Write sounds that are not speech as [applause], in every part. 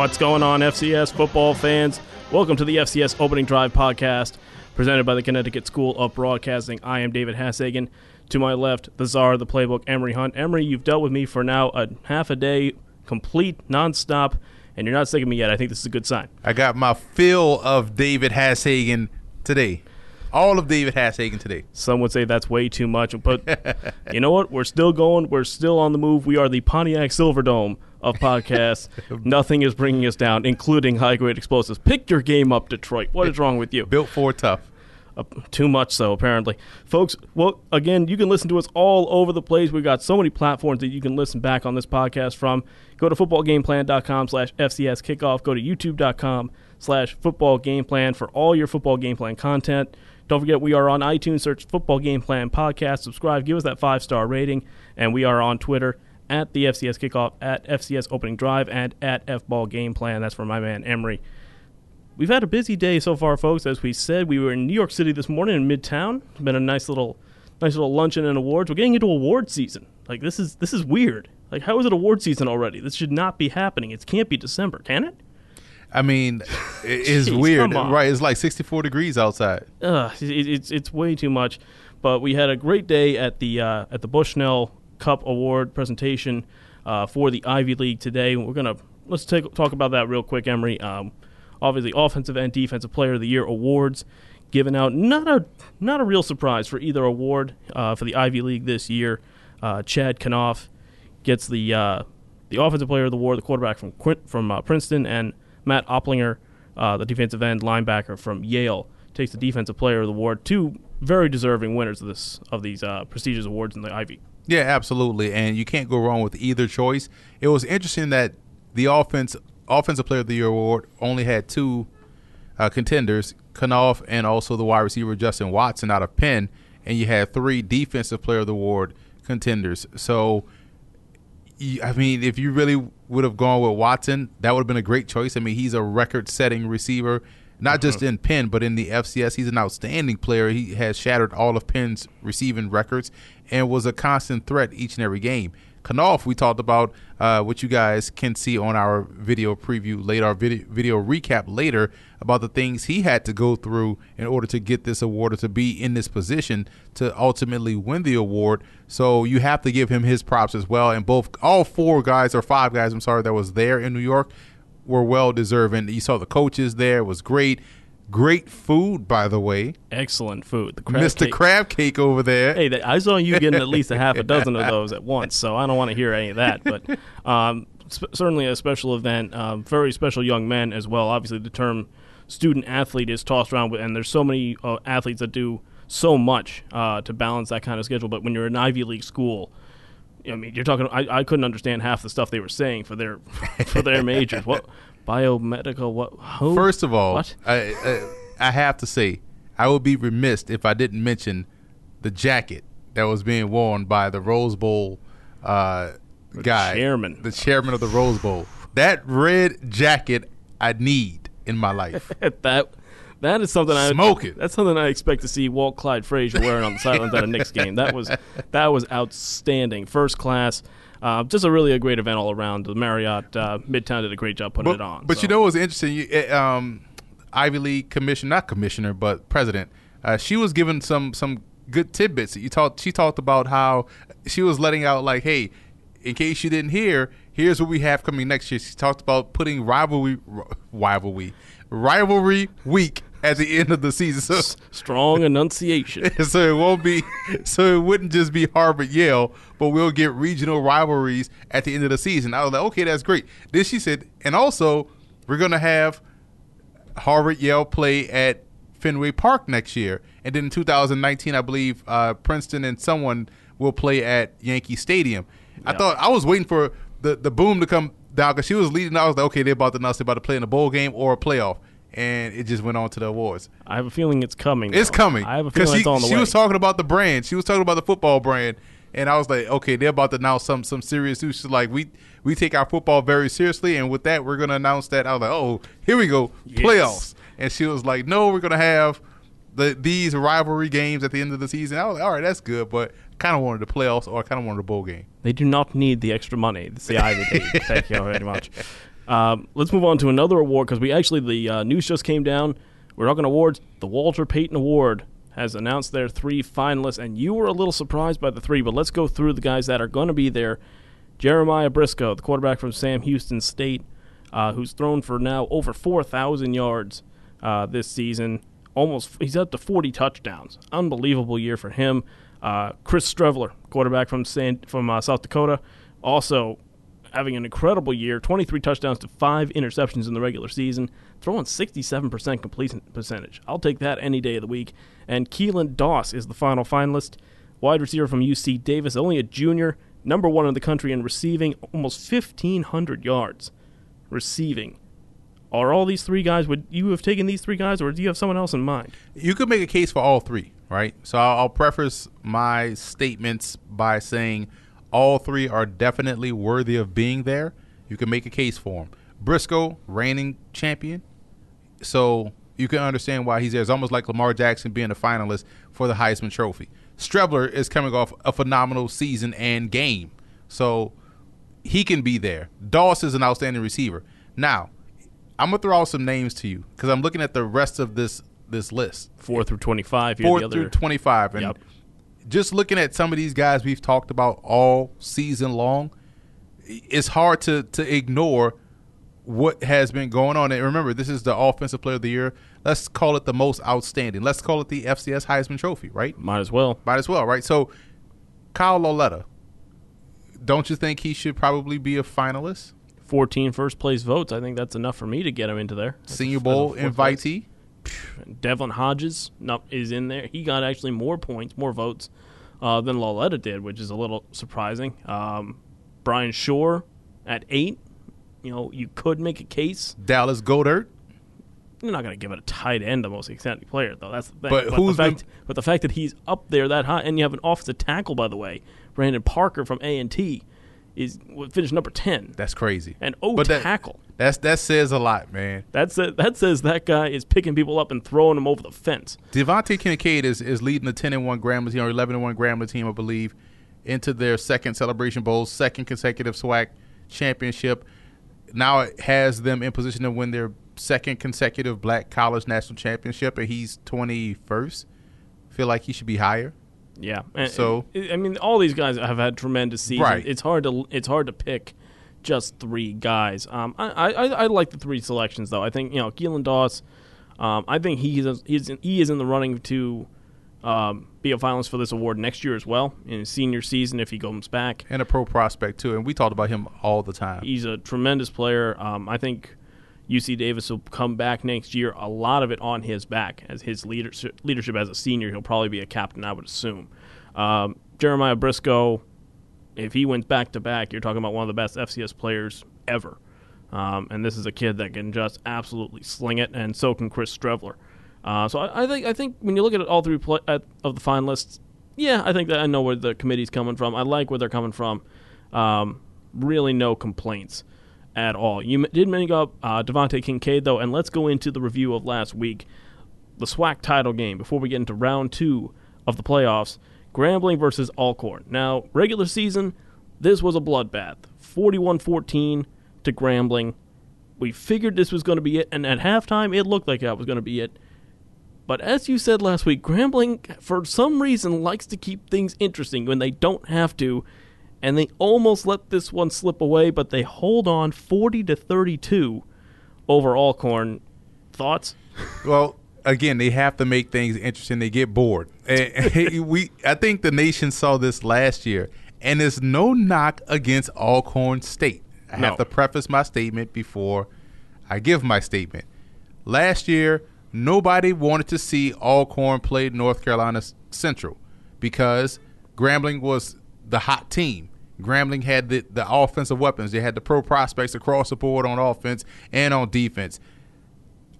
What's going on, FCS football fans? Welcome to the FCS Opening Drive podcast, presented by the Connecticut School of Broadcasting. I am David Hashagen. To my left, the czar of the playbook, Emery Hunt. Emery, you've dealt with me for now a half a day, complete, nonstop, and you're not sick of me yet. I think this is a good sign. I got my fill of David Hashagen today. All of David Hashagen today. Some would say that's way too much, but [laughs] you know what? We're still going. We're still on the move. We are the Pontiac Silverdome of podcasts. [laughs] Nothing is bringing us down, including high grade explosives. Pick your game up, Detroit. What is wrong with you? Built for tough. Uh, too much so, apparently. Folks, well, again, you can listen to us all over the place. We've got so many platforms that you can listen back on this podcast from. Go to footballgameplan.com slash FCS kickoff. Go to youtube.com slash football game plan for all your football game plan content. Don't forget, we are on iTunes. Search Football Game Plan Podcast. Subscribe. Give us that five star rating. And we are on Twitter at the FCS Kickoff, at FCS Opening Drive, and at F Ball Game Plan. That's for my man Emery. We've had a busy day so far, folks. As we said, we were in New York City this morning in Midtown. It's been a nice little, nice little luncheon and awards. We're getting into award season. Like this is this is weird. Like how is it award season already? This should not be happening. It can't be December, can it? I mean, it's [laughs] Jeez, weird, right? It's like 64 degrees outside. Ugh, it, it's it's way too much. But we had a great day at the uh, at the Bushnell Cup Award presentation uh, for the Ivy League today. We're gonna let's take talk about that real quick, Emery. Um, obviously, offensive and defensive player of the year awards given out. Not a not a real surprise for either award uh, for the Ivy League this year. Uh, Chad Kanoff gets the uh, the offensive player of the award, the quarterback from from uh, Princeton, and Matt Oplinger, uh, the defensive end linebacker from Yale, takes the defensive player of the award. Two very deserving winners of this of these uh, prestigious awards in the Ivy. Yeah, absolutely. And you can't go wrong with either choice. It was interesting that the offense offensive player of the year award only had two uh, contenders, Kanoff and also the wide receiver Justin Watson out of Penn, and you had three defensive player of the award contenders. So I mean, if you really would have gone with Watson, that would have been a great choice. I mean, he's a record-setting receiver, not just in Penn, but in the FCS. He's an outstanding player. He has shattered all of Penn's receiving records and was a constant threat each and every game. Kanoff, we talked about uh, what you guys can see on our video preview later, our video, video recap later about the things he had to go through in order to get this award or to be in this position to ultimately win the award. So you have to give him his props as well. And both, all four guys or five guys, I'm sorry, that was there in New York were well deserving. You saw the coaches there; it was great. Great food, by the way. Excellent food. The crab Mr. cake. Crab Cake over there. Hey, I saw you getting at least a half a dozen of [laughs] those at once, so I don't want to hear any of that. But um, sp- certainly a special event. Um, very special young men as well. Obviously, the term student athlete is tossed around, and there's so many uh, athletes that do so much uh, to balance that kind of schedule. But when you're an Ivy League school, I mean, you're talking. I, I couldn't understand half the stuff they were saying for their [laughs] for their majors. What biomedical? What? Who? First of all, What? I, I, I have to say, I would be remiss if I didn't mention the jacket that was being worn by the Rose Bowl uh, guy, chairman. the chairman of the Rose Bowl. That red jacket I need in my life. [laughs] that that is something I Smoke it. That's something I expect to see Walt Clyde Frazier wearing on the sidelines at a Knicks game. That was [laughs] that was outstanding, first class. Uh, just a really a great event all around. The Marriott uh, Midtown did a great job putting but, it on. But so. you know what's interesting? You, eh, um, Ivy League commissioner, not commissioner, but president. Uh, she was given some some good tidbits. You talked. She talked about how she was letting out like, hey, in case you didn't hear, here's what we have coming next year. She talked about putting rivalry rivalry rivalry week at the end of the season. So strong enunciation. [laughs] so it won't be so it wouldn't just be Harvard Yale, but we'll get regional rivalries at the end of the season. I was like, okay, that's great. Then she said, and also we're gonna have Harvard Yale play at Fenway Park next year, and then in 2019, I believe uh, Princeton and someone will play at Yankee Stadium. I thought I was waiting for the the boom to come down because she was leading. I was like, okay, they're about to announce they're about to play in a bowl game or a playoff. And it just went on to the awards. I have a feeling it's coming. It's though. coming. I have a feeling she, it's on the she way. She was talking about the brand. She was talking about the football brand, and I was like, okay, they're about to announce some some serious news. She's like, we we take our football very seriously, and with that, we're going to announce that. I was like, oh, here we go, Yes. playoffs. And she was like, no, we're going to have the these rivalry games at the end of the season. I was like, all right, that's good, but kind of wanted the playoffs or I kind of wanted a bowl game. They do not need the extra money. The Ivy League. Thank you very much. [laughs] Um, let's move on to another award because we actually the uh, news just came down. We're talking awards. The Walter Payton Award has announced their three finalists, and you were a little surprised by the three, but let's go through the guys that are going to be there. Jeremiah Briscoe, the quarterback from Sam Houston State, uh, who's thrown for now over 4,000 yards uh, this season. Almost, he's up to 40 touchdowns. Unbelievable year for him. Uh, Chris Streveler, quarterback from San, from uh, South Dakota, also having an incredible year 23 touchdowns to five interceptions in the regular season, throwing 67% completion percentage. I'll take that any day of the week. And Keelan Doss is the final finalist, wide receiver from UC Davis, only a junior, number one in the country in receiving, almost 1,500 yards receiving. Are all these three guys, would you have taken these three guys, or do you have someone else in mind? You could make a case for all three, right? So I'll, preface my statements by saying all three are definitely worthy of being there. You can make a case for them. Briscoe, reigning champion, so you can understand why he's there. It's almost like Lamar Jackson being a finalist for the Heisman Trophy. Streveler is coming off a phenomenal season and game, so he can be there. Doss is an outstanding receiver. Now, I'm gonna throw out some names to you because I'm looking at the rest of this this list. Four through 25. You're Four through other. 25, and Yep. Just looking at some of these guys we've talked about all season long, it's hard to to ignore what has been going on. And remember, this is the offensive player of the year. Let's call it the most outstanding. Let's call it the FCS Heisman Trophy, right? Might as well. Might as well, right? So, Kyle Lauletta, don't you think he should probably be a finalist? 14 first place votes. I think that's enough for me to get him into there. Senior Bowl fourth place. Devlin Hodges is in there. He got actually more points, more votes uh, than Lauletta did, which is a little surprising. Um, Bryan Schor at eight. You know, you could make a case. Dallas Goedert. You're not going to give it a tight end, the most exciting player, though. That's the thing. But the who's been- fact, but the fact that he's up there that high, and you have an offensive tackle, by the way, Brandon Parker from A and T, is finished number ten, That's crazy. and O But that- tackle. That's that says a lot, man. That's a, that says that guy is picking people up and throwing them over the fence. DeVante Kincade is, is leading the 10 and 1 Grambling team, or 11 and 1 Grambling team, I believe, into their second Celebration Bowl, second consecutive SWAC championship. Now it has them in position to win their second consecutive Black College National Championship, and he's 21st. Feel like he should be higher. Yeah. And- So- I mean, all these guys have had tremendous seasons. Right. It's hard to it's hard to pick just three guys. Um, I, I I like the three selections though. I think you know Keelan Doss. Um, I think he's he's he is in the running to um, be a finalist for this award next year as well in his senior season if he comes back. And a pro prospect, too. And we talked about him all the time. He's a tremendous player. Um, I think UC Davis will come back next year. A lot of it on his back as his leadership, leadership as a senior. He'll probably be a captain, I would assume. Um, Jeremiah Briscoe, if he wins back to back, you're talking about one of the best FCS players ever. Um, and this is a kid that can just absolutely sling it, and so can Chris Streveler. Uh, so I, I think I think when you look at all three pla at, of the finalists, yeah, I think that I know where the committee's coming from. I like where they're coming from. Um, really, no complaints at all. You did make up uh, DeVante Kincade though, and let's go into the review of last week, the SWAC title game. Before we get into round two of the playoffs, Grambling versus Alcorn. Now, regular season, this was a bloodbath, 41-14 to Grambling. We figured this was going to be it, and at halftime, it looked like that was going to be it. But as you said last week, Grambling, for some reason, likes to keep things interesting when they don't have to, and they almost let this one slip away, but they hold on 40 to 32 over Alcorn. Thoughts? Well, again, they have to make things interesting. They get bored. Eh, eh, and [laughs] we, I think the nation saw this last year, and there's no knock against Alcorn State. I have to preface my statement before I give my statement. Last year, nobody wanted to see Alcorn play North Carolina Central because Grambling was the hot team. Grambling had the, the offensive weapons. They had the pro prospects across the board on offense and on defense.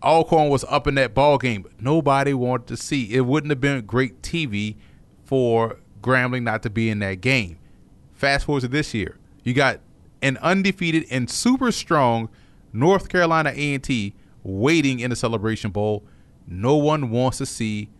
Alcorn was up in that ball game, nobody wanted to see. It wouldn't have been great TV for Grambling not to be in that game. Fast forward to this year, you got an undefeated and super strong North Carolina A&T waiting in the Celebration Bowl. No one wants to see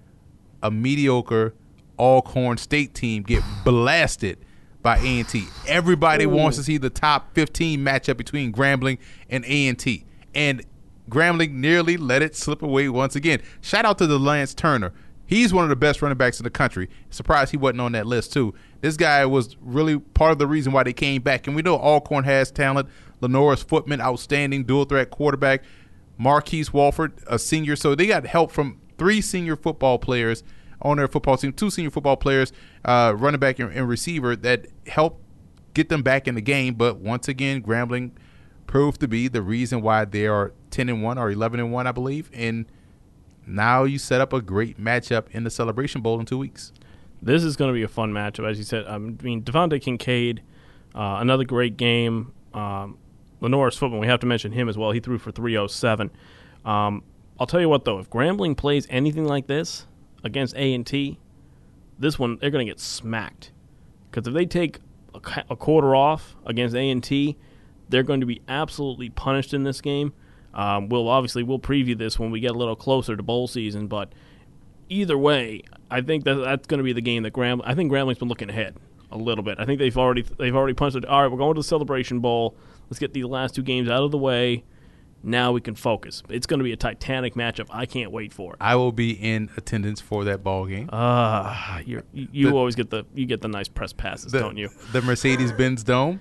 a mediocre Alcorn State team get blasted by A&T. Everybody Ooh. wants to see the top 15 matchup between Grambling and A&T. And Grambling nearly let it slip away once again. Shout out to the Lance Turner. He's one of the best running backs in the country. Surprised he wasn't on that list too. This guy was really part of the reason why they came back. And we know Alcorn has talent. Lenorris Footman, outstanding dual threat quarterback. Marquise Walford, a senior. So they got help from three senior football players on their football team, two senior football players, uh, running back and, and receiver that helped get them back in the game. But once again, Grambling proved to be the reason why they are 10 and 1 or 11 and 1, I believe. And now you set up a great matchup in the Celebration Bowl in two weeks. This is going to be a fun matchup, as you said. I mean, DeVante Kincade, uh, another great game. Um, Lenorris Footman, we have to mention him as well. He threw for 307. Um, I'll tell you what, though, if Grambling plays anything like this against A&T, this one, they're going to get smacked. Because if they take a, a quarter off against A&T, they're going to be absolutely punished in this game. Um, we'll obviously we'll preview this when we get a little closer to bowl season, but either way, I think that that's going to be the game that Grambling. I think Grambling's been looking ahead a little bit. I think they've already they've already punched it. All right, we're going to the Celebration Bowl. Let's get these last two games out of the way. Now we can focus. It's going to be a titanic matchup. I can't wait for it. I will be in attendance for that ball game. Ah, you're, you you always get the you get the nice press passes, the, don't you? The Mercedes Benz Dome.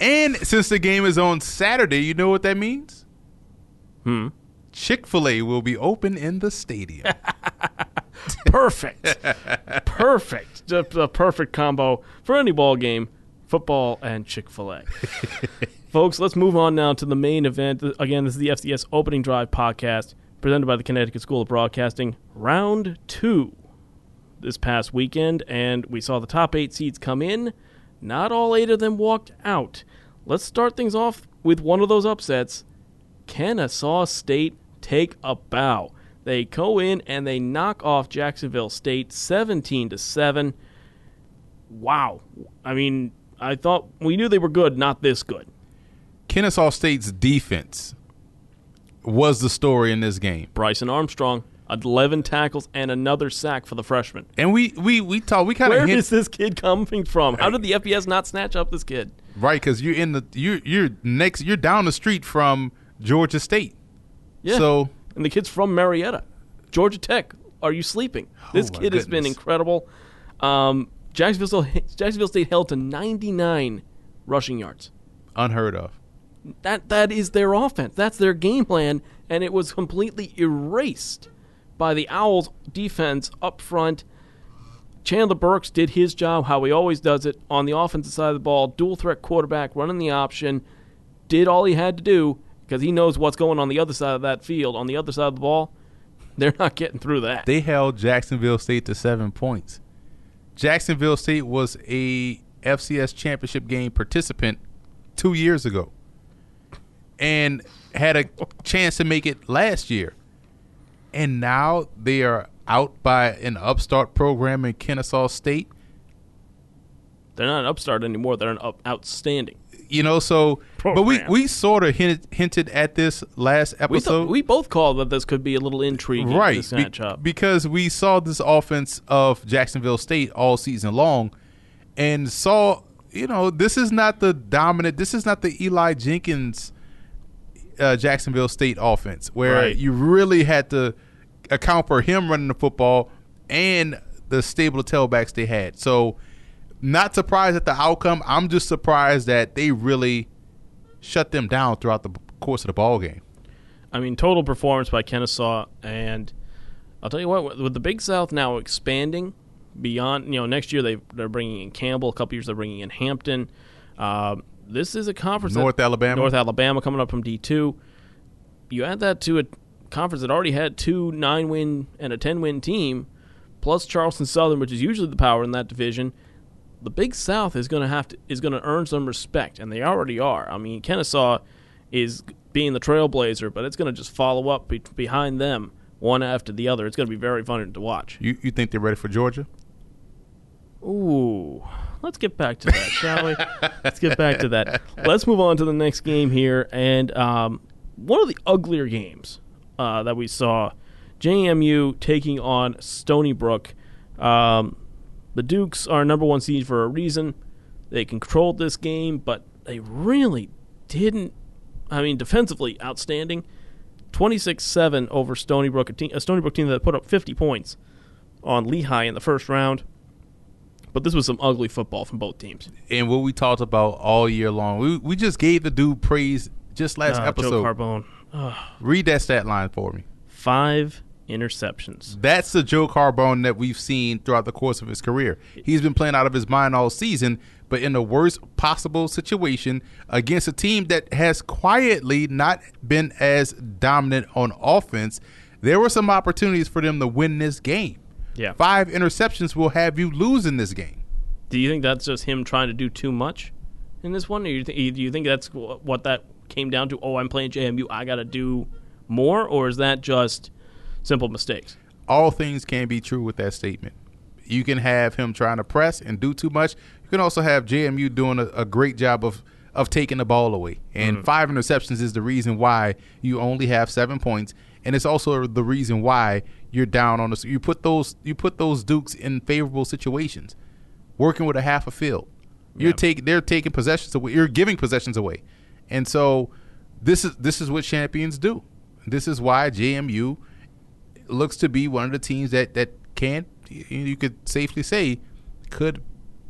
And since the game is on Saturday, you know what that means? Hmm. Chick fil A will be open in the stadium. [laughs] Perfect. perfect. Just a perfect combo for any ball game, football and Chick fil A. [laughs] Folks, let's move on now to the main event. Again, this is the FCS Opening Drive podcast presented by the Connecticut School of Broadcasting, round two this past weekend, and we saw the top eight seeds come in. Not all eight of them walked out. Let's start things off with one of those upsets. Kennesaw State take a bow. They go in and they knock off Jacksonville State 17 to 7. Wow. I mean, I thought we knew they were good, not this good. Kennesaw State's defense was the story in this game. Bryson Armstrong, 11 tackles and another sack for the freshman. And we we we talk we kind of Where is this kid coming from? How did the FBS not snatch up this kid? right cuz you're in the you you're next you're down the street from Georgia State. Yeah. So and the kid's from Marietta, Georgia Tech. Are you sleeping? This Oh, kid has been incredible. Um, Jacksonville, [laughs] Jacksonville State held to 99 rushing yards. unheard of. That that is their offense. That's their game plan, and it was completely erased by the Owls' defense up front. Chandler Burks did his job how he always does it on the offensive side of the ball, dual threat quarterback, running the option, did all he had to do because he knows what's going on the other side of that field. On the other side of the ball, [laughs] they're not getting through that. They held Jacksonville State to 7 points. Jacksonville State was a FCS championship game participant 2 years ago and had a chance to make it last year. And now they are out by an upstart program in Kennesaw State. They're not an upstart anymore. They're an up, outstanding. You know, so but we we sort of hinted, hinted at this last We, episode. we both called that this could be a little intriguing. right This be- because we saw this offense of Jacksonville State all season long and saw you know this is not the dominant this is not the Eli Jenkins uh, Jacksonville State offense where Right. you really had to account for him running the football and the stable of tailbacks they had so not surprised at the outcome I'm just surprised that they really shut them down throughout the course of the ball game I mean, total performance by Kennesaw, and I'll tell you what, with- the Big South now expanding beyond, you know, next year they they're bringing in Campbell. A couple years they're bringing in Hampton. Um, this is a conference. that- North Alabama? North Alabama coming up from D two. You add that to a conference that already had two nine win and a ten win team, plus Charleston Southern, which is usually the power in that division. The Big South is going to have to is going to earn some respect, and they already are. I mean, Kennesaw is being the trailblazer, but it's going to just follow up be- behind them one after the other. It's going to be very fun to watch. you you think they're ready for Georgia Ooh, let's get back to that, shall we? Let's get back to that. Let's move on to the next game here, and um, one of the uglier games uh, that we saw, JMU taking on Stony Brook. Um, the Dukes are number one seed for a reason. They controlled this game, but they really didn't. I mean, defensively, outstanding. 26 7 over Stony Brook, a, a Stony Brook team that put up 50 points on Lehigh in the first round. But this was some ugly football from both teams. And what we talked about all year long, we, we just gave the dude praise just last episode. Joe Carbone. Read that stat line for me. Five interceptions. That's the Joe Carbone that we've seen throughout the course of his career. He's been playing out of his mind all season, but in the worst possible situation against a team that has quietly not been as dominant on offense. There were some opportunities for them to win this game. Yeah. Five interceptions will have you losing this game. Do you think that's just him trying to do too much in this one? Or you th- do you think that's what that came down to? Oh, I'm playing JMU. I got to do more? Or is that just simple mistakes? all things can be true with that statement. You can have him trying to press and do too much. You can also have JMU doing a, a great job of of taking the ball away. And mm-hmm. five interceptions is the reason why you only have seven points, and it's also the reason why you're down on the. You put those you put those Dukes in favorable situations, working with a half a field. You're Yeah. taking they're taking possessions away. You're giving possessions away, and so this is this is what champions do. This is why JMU looks to be one of the teams that that can you could safely say could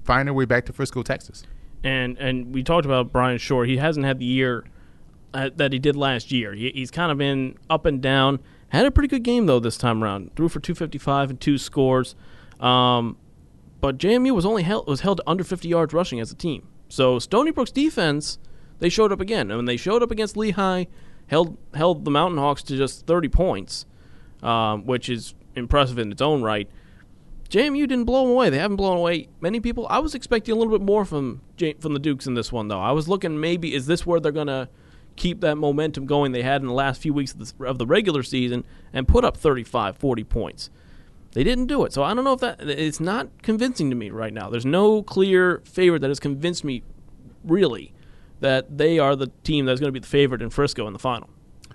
find their way back to Frisco, Texas. And and we talked about Bryan Schor. He hasn't had the year uh, that he did last year. He, he's kind of been up and down. Had a pretty good game though this time around. Threw for 255 and two scores. Um, but JMU was only held, was held under 50 yards rushing as a team. So Stony Brook's defense, they showed up again. And when they showed up against Lehigh, held held the Mountain Hawks to just 30 points, um, which is impressive in its own right. JMU didn't blow them away. They haven't blown away many people. I was expecting a little bit more from from the Dukes in this one, though. I was looking maybe is this where they're gonna keep that momentum going they had in the last few weeks of the, of the regular season and put up 35, 40 points. They didn't do it, so I don't know if that it's not convincing to me right now. There's no clear favorite that has convinced me really that they are the team that's going to be the favorite in Frisco in the final.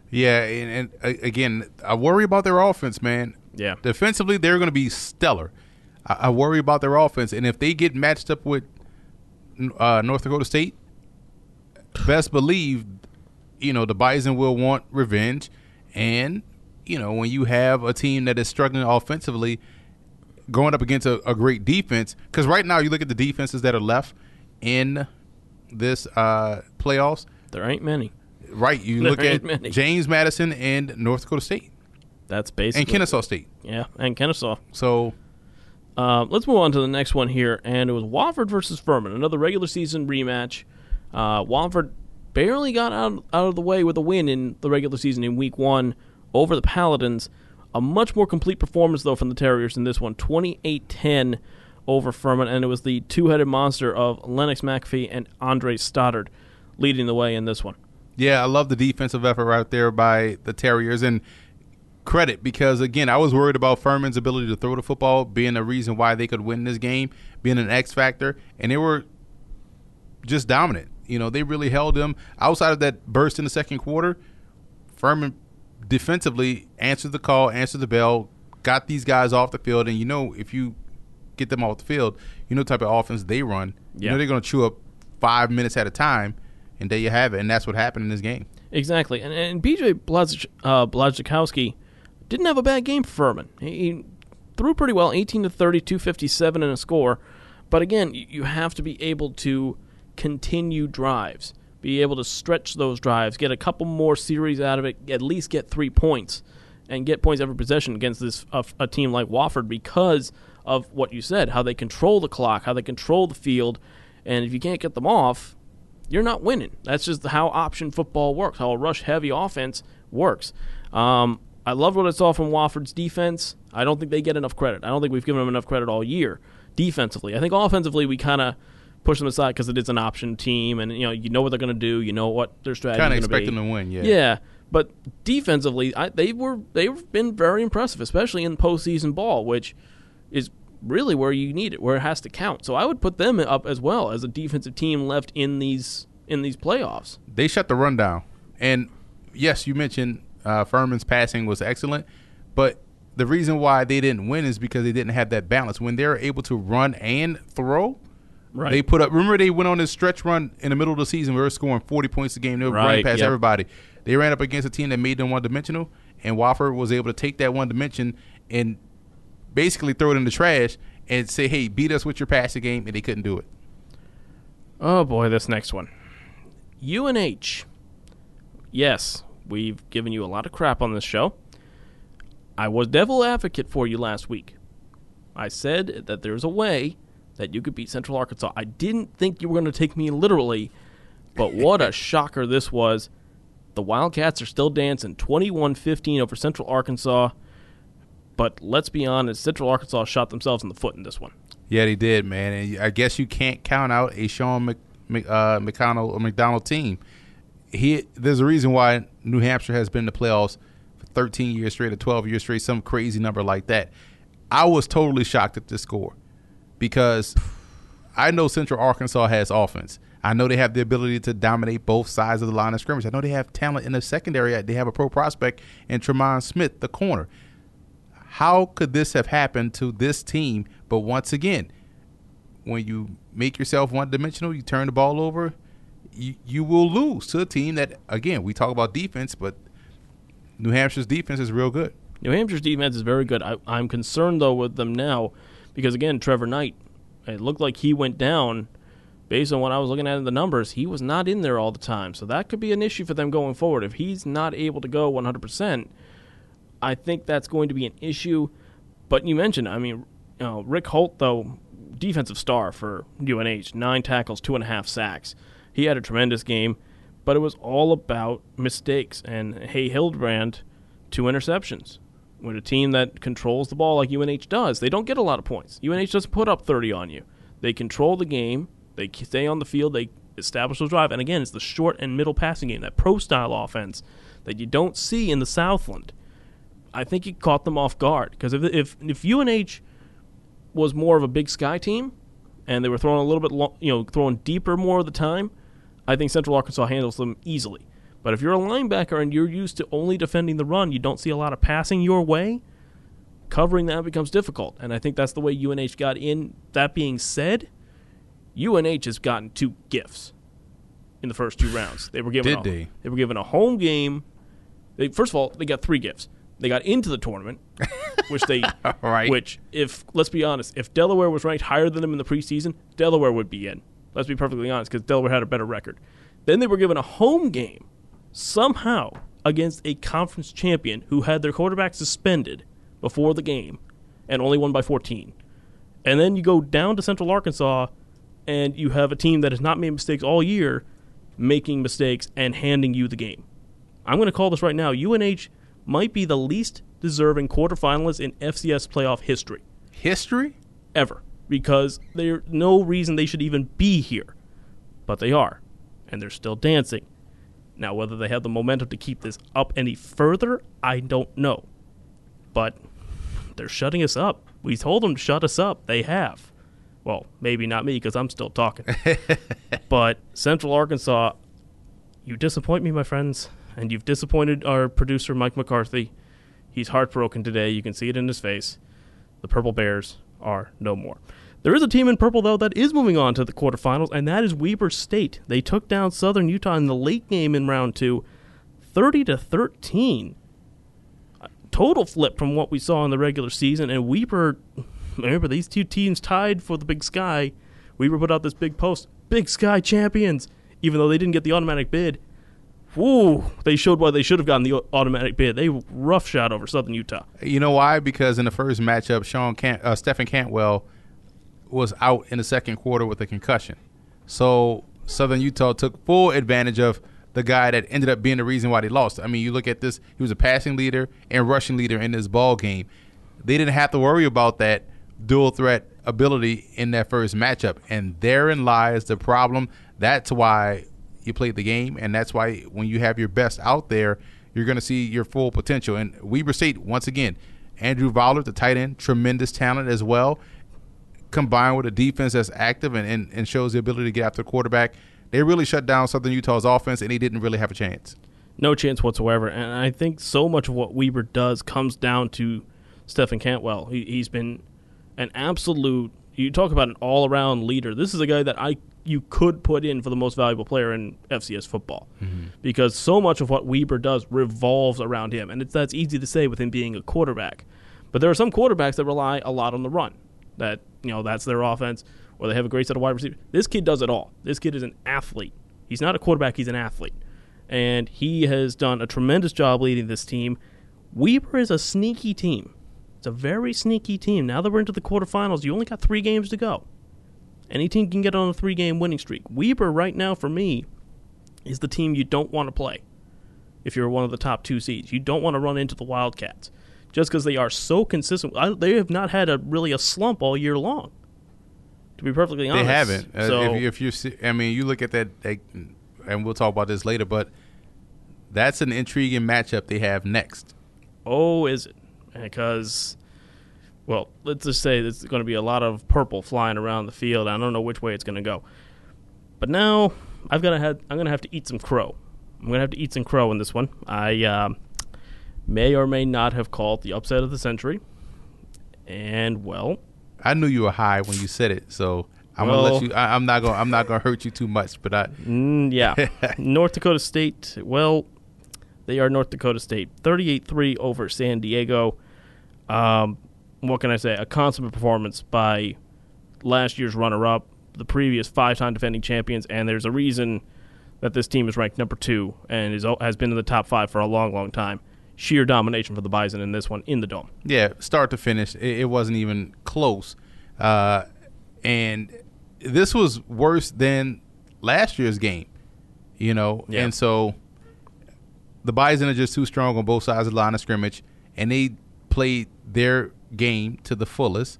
Yeah, and, and again, I worry about their offense, man. Yeah. Defensively, they're going to be stellar. I, I worry about their offense, and if they get matched up with uh, North Dakota State, best believe, you know, the Bison will want revenge, and you know, when you have a team that is struggling offensively, going up against a, a great defense, because right now you look at the defenses that are left in this uh, playoffs. There ain't many. Right, you There look at many. James Madison and North Dakota State That's basically and Kennesaw State. Yeah, and Kennesaw. So Uh, let's move on to the next one here, and it was Wofford versus Furman, another regular season rematch. Uh, Wofford barely got out, out of the way with a win in the regular season in week one over the Paladins. A much more complete performance, though, from the Terriers in this one 28 10 over Furman, and it was the two headed monster of Lennox McAfee and Andre Stoddard leading the way in this one. yeah, I love the defensive effort right there by the Terriers and credit because again, I was worried about Furman's ability to throw the football being a reason why they could win this game, being an X factor, and they were just dominant. You know, they really held them outside of that burst in the second quarter. Furman defensively answered the call, answered the bell, got these guys off the field, and you know if you get them off the field, you know the type of offense they run. You know they're going to chew up five minutes at a time, and there you have it. And that's what happened in this game. Exactly, and, and BJ Blaz- uh, Blazejowski didn't have a bad game for Furman. He, he threw pretty well, 18 to 30, 257 in a score. But again, you have to be able to continue drives, be able to stretch those drives, get a couple more series out of it, at least get three points, and get points every possession against this a, a team like Wofford because of what you said, how they control the clock, how they control the field, and if you can't get them off, you're not winning. That's just how option football works, how a rush heavy offense works. Um, I love what I saw from Wofford's defense. I don't think they get enough credit. I don't think we've given them enough credit all year defensively. I think offensively we kind of push them aside because it is an option team, and you know you know what they're going to do, you know what their strategy Kind of is going to be. expecting them to win, yeah. Yeah, but defensively, I, they were they've been very impressive, especially in postseason ball, which is really where you need it, where it has to count. So I would put them up as well as a defensive team left in these in these playoffs. They shut the run down. And yes, you mentioned uh, Furman's passing was excellent, but the reason why they didn't win is because they didn't have that balance. When they're able to run and throw, Right. They put up. Remember, they went on this stretch run in the middle of the season. where they were scoring forty points a game. They were Right, running past yep. everybody. They ran up against a team that made them one dimensional, and Wofford was able to take that one dimension and basically throw it in the trash and say, "Hey, beat us with your passing game," and they couldn't do it. Oh boy, this next one. UNH. Yes, we've given you a lot of crap on this show. I was devil advocate for you last week. I said that there's a way that you could beat Central Arkansas. I didn't think you were going to take me literally, but what a [laughs] shocker this was. The Wildcats are still dancing 21 15 over Central Arkansas. But let's be honest, Central Arkansas shot themselves in the foot in this one. Yeah, they did, man. And I guess you can't count out a Sean Mc, uh, McConnell or McDonald team. He there's a reason why New Hampshire has been in the playoffs for 13 years straight or 12 years straight, some crazy number like that. I was totally shocked at this score because I know Central Arkansas has offense. I know they have the ability to dominate both sides of the line of scrimmage. I know they have talent in the secondary. They have a pro prospect in Tremon Smith, the corner. How could this have happened to this team? But once again, when you make yourself one dimensional, you turn the ball over, you, you will lose to a team that, again, we talk about defense, but New Hampshire's defense is real good. New Hampshire's defense is very good. I, I'm concerned though with them now because again, Trevor Knight, it looked like he went down. Based on what I was looking at in the numbers, he was not in there all the time, so that could be an issue for them going forward. If he's not able to go 100, percent I think that's going to be an issue. But you mentioned, I mean, you know, Rick Holt though, defensive star for UNH, nine tackles, two and a half sacks. He had a tremendous game, but it was all about mistakes. And Hey Hildebrand, two interceptions with a team that controls the ball like UNH does, they don't get a lot of points. UNH doesn't put up 30 on you. They control the game, they stay on the field, they establish the drive. And again, it's the short and middle passing game, that pro style offense that you don't see in the Southland. I think it caught them off guard because if, if if UNH was more of a big sky team and they were throwing a little bit, you know, throwing deeper more of the time, I think Central Arkansas handles them easily. But if you're a linebacker and you're used to only defending the run, you don't see a lot of passing your way. Covering that becomes difficult, and I think that's the way UNH got in. That being said, UNH has gotten two gifts in the first two rounds. They were given Did a, they? they were given a home game. They, first of all, they got three gifts. They got into the tournament, [laughs] which they Right. which if let's be honest, if Delaware was ranked higher than them in the preseason, Delaware would be in. Let's be perfectly honest, because Delaware had a better record. Then they were given a home game somehow against a conference champion who had their quarterback suspended before the game and only won by 14. And then you go down to Central Arkansas and you have a team that has not made mistakes all year making mistakes and handing you the game. I'm going to call this right now. UNH might be the least deserving quarterfinalist in FCS playoff history History? ever because there's no reason they should even be here. But they are, and they're still dancing. Now, whether they have the momentum to keep this up any further, I don't know. But they're shutting us up. We told them to shut us up. They have. Well, maybe not me because I'm still talking. [laughs] but Central Arkansas, you disappoint me, my friends, and you've disappointed our producer, Mike McCarthy. He's heartbroken today. You can see it in his face. The Purple Bears are no more. There is a team in purple, though, that is moving on to the quarterfinals, and that is Weber State. They took down Southern Utah in the late game in round two, 30 to 13. A Total flip from what we saw in the regular season, and Weber, [laughs] remember, these two teams tied for the Big Sky. Weber put out this big post Big Sky champions, even though they didn't get the automatic bid. Woo! They showed why they should have gotten the automatic bid. They rough shot over Southern Utah. You know why? Because in the first matchup, Sean Cant- uh, Stefan Cantwell was out in the second quarter with a concussion. So Southern Utah took full advantage of the guy that ended up being the reason why they lost. I mean, you look at this; he was a passing leader and rushing leader in this ball game. They didn't have to worry about that dual threat ability in that first matchup, and therein lies the problem. That's why you played the game, and that's why when you have your best out there, you're going to see your full potential. And Weber State, once again, Andrew Vollert, the tight end, tremendous talent as well, combined with a defense that's active and, and, and shows the ability to get after the quarterback. They really shut down Southern Utah's offense, and he didn't really have a chance. No chance whatsoever. And I think so much of what Weber does comes down to Stefan Cantwell. He, he's been an absolute you talk about an all around leader. This is a guy that I you could put in for the most valuable player in FCS football Mm-hmm. because so much of what Weber does revolves around him, and it's that's easy to say with him being a quarterback. But there are some quarterbacks that rely a lot on the run. That you know that's their offense, or they have a great set of wide receivers. This kid does it all. This kid is an athlete. He's not a quarterback. He's an athlete, and he has done a tremendous job leading this team. Weber is a sneaky team. It's a very sneaky team. Now that we're into the quarterfinals, you only got three games to go. Any team can get on a three game winning streak. Weber, right now, for me, is the team you don't want to play if you're one of the top two seeds. You don't want to run into the Wildcats just because they are so consistent. I, they have not had a really a slump all year long. To be perfectly honest, They haven't. Uh, So if, you- if I mean, you look at that, they, and we'll talk about this later, but that's an intriguing matchup they have next. oh, is it? Because, well, let's just say there's going to be a lot of purple flying around the field. I don't know which way it's going to go. But now I've got to have I'm going to have to eat some crow. I'm going to have to eat some crow in this one. I um may or may not have called the upset of the century, and well, I knew you were high when you said it, so I'm Well- gonna let you. I, I'm not gonna. I'm not gonna hurt you too much, but I. Mm, yeah. [laughs] North Dakota State, well, they are North Dakota State. 38 3 over San Diego. Um, what can I say? A consummate performance by last year's runner up, the previous five time defending champions, and there's a reason that this team is ranked number two and is, has been in the top five for a long, long time. Sheer domination for the Bison in this one in the dome. Yeah, start to finish, it, it wasn't even close, uh, and this was worse than last year's game. You know, Yeah. and so the Bison are just too strong on both sides of the line of scrimmage, and they played their game to the fullest,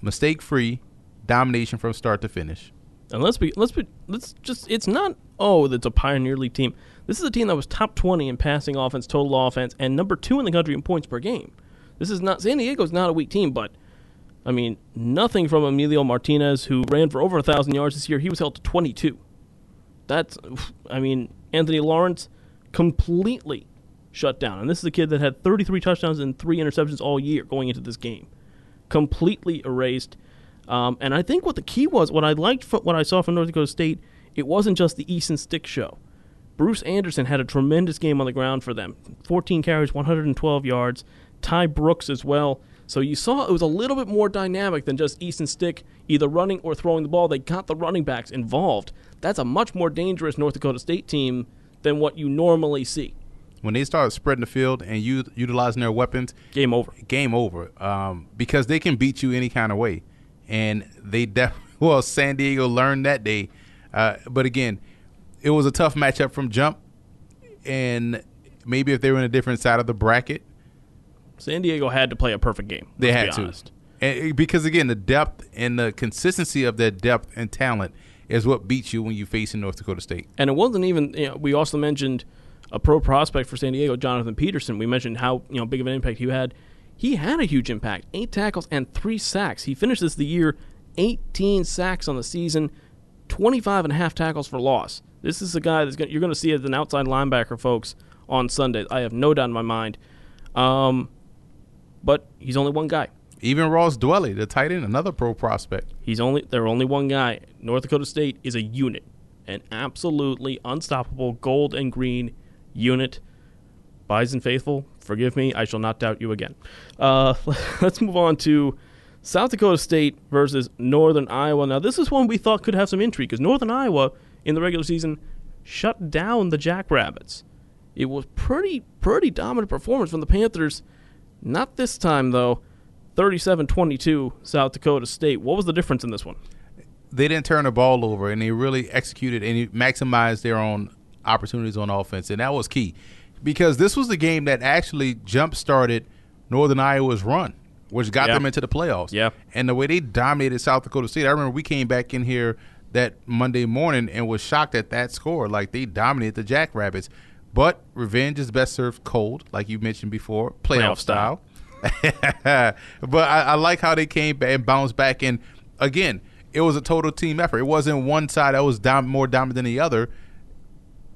mistake free, domination from start to finish. And let's be let's be let's just it's not oh that's a pioneer league team. This is a team that was top twenty in passing offense, total offense, and number two in the country in points per game. This is not San Diego's not a weak team, but I mean nothing from Emilio Martinez, who ran for over a thousand yards this year. He was held to twenty two. That's I mean Anthony Lawrence completely shut down, and this is a kid that had thirty three touchdowns and three interceptions all year going into this game completely erased. Um, and I think what the key was, what I liked, what I saw from North Dakota State, it wasn't just the Easton Stick show. Bruce Anderson had a tremendous game on the ground for them 14 carries, 112 yards. Ty Brooks as well. So you saw it was a little bit more dynamic than just Easton Stick either running or throwing the ball. They got the running backs involved. That's a much more dangerous North Dakota State team than what you normally see. When they start spreading the field and u- utilizing their weapons, Game over. game over um, because they can beat you any kind of way. And they def- [laughs] well, San Diego learned that day. Uh, but again, it was a tough matchup from jump. And maybe if they were in a different side of the bracket, San Diego had to play a perfect game. they had be to. And eh, because again, the depth and the consistency of their depth and talent is what beats you when you face in North Dakota State. And it wasn't even. You know, we also mentioned a pro prospect for San Diego, Jonathan Peterson. We mentioned how you know big of an impact he had. He had a huge impact: eight tackles and three sacks. He finishes the year 18 sacks on the season, 25 and a half tackles for loss. This is a guy that's gonna, you're going to see as an outside linebacker, folks, on Sunday. I have no doubt in my mind. Um, but he's only one guy. Even Ross Dwelly, the tight end, another pro prospect. He's only they're only one guy. North Dakota State is a unit, an absolutely unstoppable gold and green unit. Bison faithful, forgive me, I shall not doubt you again. Uh, [laughs] let's move on to South Dakota State versus Northern Iowa. Now, this is one we thought could have some intrigue because Northern Iowa in the regular season shut down the Jackrabbits. It was pretty pretty dominant performance from the Panthers. Not this time though. 37-22 South Dakota State. What was the difference in this one? they didn't turn the ball over and they really executed and maximized their own opportunities on offense and that was key because this was the game that actually jump started northern iowa's run which got Yeah. them into the playoffs Yeah. and the way they dominated south dakota state i remember we came back in here that monday morning and was shocked at that score like they dominated the jackrabbits but revenge is best served cold like you mentioned before playoff, Playoff style. style [laughs] but I, I like how they came back and bounced back. And again, it was a total team effort. It wasn't one side that was dom- more dominant than the other.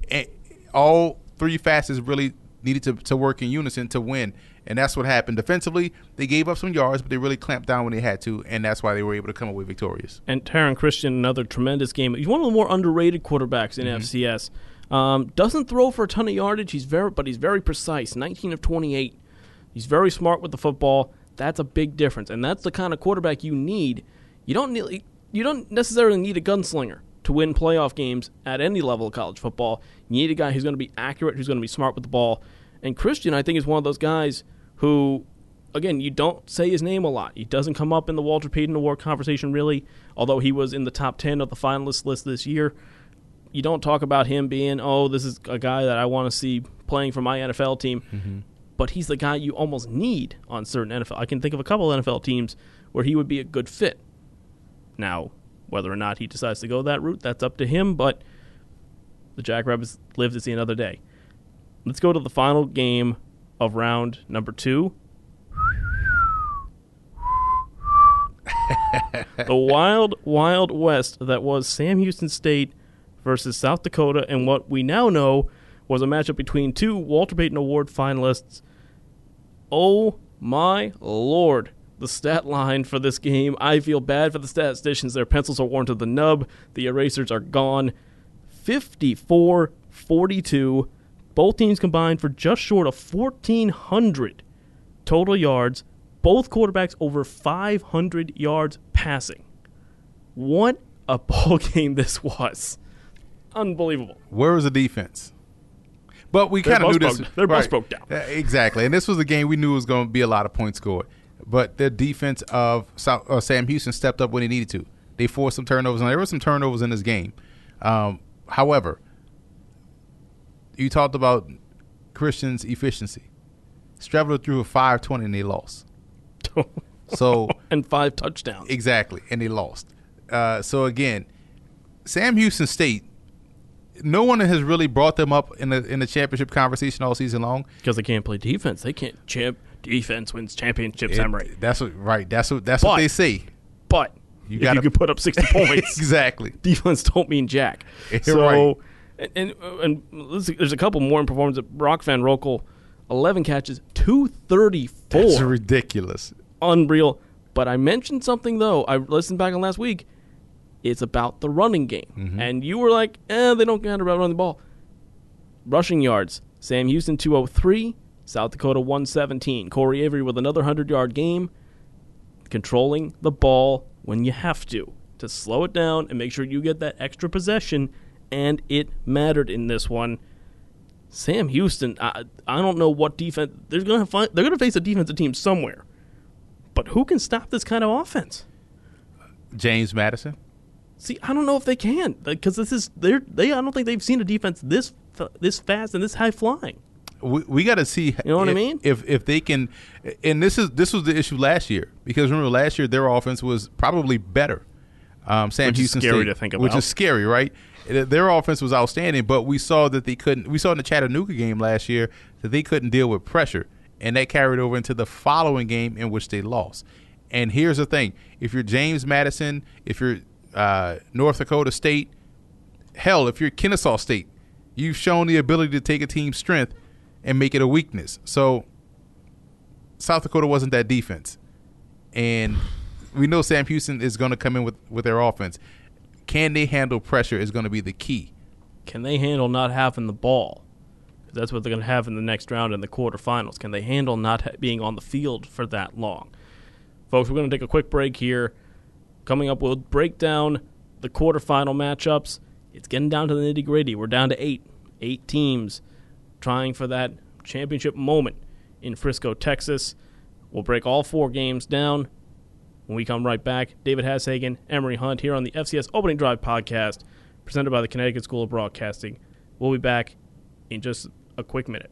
And all three facets really needed to, to work in unison to win. And that's what happened. Defensively, they gave up some yards, but they really clamped down when they had to, and that's why they were able to come away victorious. And Taryn Christion, another tremendous game. He's one of the more underrated quarterbacks in FCS. Um, doesn't throw for a ton of yardage. He's very, but he's very precise. 19 of 28. He's very smart with the football. That's a big difference, and that's the kind of quarterback you need. You don't need, you don't necessarily need a gunslinger to win playoff games at any level of college football. You need a guy who's going to be accurate, who's going to be smart with the ball. And Christion, I think, is one of those guys who, again, you don't say his name a lot. He doesn't come up in the Walter Payton Award conversation really, although he was in the top 10 of the finalist list this year. You don't talk about him being, oh, this is a guy that I want to see playing for my NFL team. Mm-hmm. But he's the guy you almost need on certain NFL. I can think of a couple of NFL teams where he would be a good fit. Now, whether or not he decides to go that route, that's up to him, but the Jackrabbits live to see another day. Let's go to the final game of round number two. [laughs] the wild, wild west that was Sam Houston State versus South Dakota, and what we now know was a matchup between two Walter Payton Award finalists. Oh my lord, the stat line for this game. I feel bad for the statisticians. Their pencils are worn to the nub, the erasers are gone. 54 42. Both teams combined for just short of 1,400 total yards. Both quarterbacks over 500 yards passing. What a [laughs] ball game this was! Unbelievable. Where was the defense? But we kind of knew this. broke- their bus broke down. Exactly, and this was a game we knew was going to be a lot of points scored. But the defense of South, uh, Sam Houston stepped up when he needed to. They forced some turnovers, and there were some turnovers in this game. Um, however, you talked about Christion's efficiency. Streveler threw a five twenty, and they lost. [laughs] So and five touchdowns. Exactly, and they lost. Uh, so again, Sam Houston State. No one has really brought them up in the in the championship conversation all season long. Because they can't play defense. They can't champ defense wins championships, It- Emory. That's what right. That's what that's what they say. But You you could put up 60 [laughs] points, exactly. defense don't mean jack. [laughs] You're so, right. And, and, and see, there's a couple more in performance. Brock Van Rokel, 11 catches, 234. That's ridiculous. Unreal. But I mentioned something, though. I listened back on last week. It's about the running game. Mm-hmm. And you were like, eh, they don't kind of run the ball. Rushing yards. Sam Houston 203, South Dakota 117. Corey Avery with another 100 yard game. Controlling the ball when you have to, to slow it down and make sure you get that extra possession. And it mattered in this one. Sam Houston, I, I don't know what defense they're going to find. They're going to face a defensive team somewhere, but who can stop this kind of offense? James Madison. See, I don't know if they can because this is they're they. I don't think they've seen a defense this this fast and this high flying. We, we got to see. You know what I mean? If if they can, and this is this was the issue last year because remember last year their offense was probably better. Um, Sam Which is Houston scary State, to think which is scary, right? Their offense was outstanding, but we saw that they couldn't. We saw in the Chattanooga game last year that they couldn't deal with pressure, and that carried over into the following game in which they lost. And here's the thing: if you're James Madison, if you're uh, North Dakota State, hell, if you're Kennesaw State, you've shown the ability to take a team's strength and make it a weakness. So South Dakota wasn't that defense, and we know Sam Houston is going to come in with with their offense. Can they handle pressure is going to be the key. Can they handle not having the ball? that's what they're going to have in the next round in the quarterfinals. Can they handle not ha- being on the field for that long? Folks, we're going to take a quick break here. Coming up, we'll break down the quarterfinal matchups. It's getting down to the nitty gritty. We're down to eight, eight teams trying for that championship moment in Frisco, Texas. We'll break all four games down when we come right back. David Hashagen, Emory Hunt here on the FCS Opening Drive podcast, presented by the Connecticut School of Broadcasting. We'll be back in just a quick minute.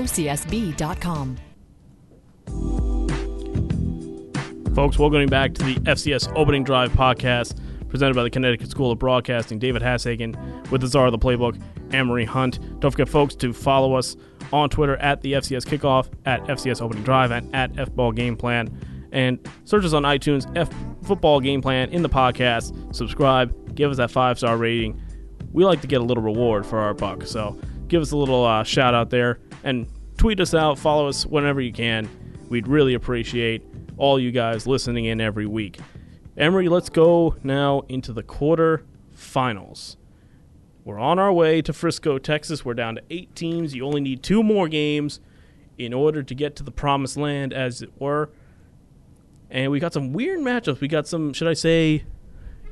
FCSB.com. Folks, welcome back to the FCS Opening Drive podcast presented by the Connecticut School of Broadcasting. David Hashagen with the Czar of the Playbook, Emory Hunt. Don't forget, folks, to follow us on Twitter at the FCS Kickoff, at FCS Opening Drive, and at FBall Game Plan. And search us on iTunes, F Football Game Plan in the podcast. Subscribe, give us that five star rating. We like to get a little reward for our buck, so give us a little uh, shout out there. And tweet us out, follow us whenever you can. We'd really appreciate all you guys listening in every week. Emory, let's go now into the quarter finals. We're on our way to Frisco, Texas. We're down to eight teams. You only need two more games in order to get to the promised land, as it were. And we got some weird matchups. We got some, should I say,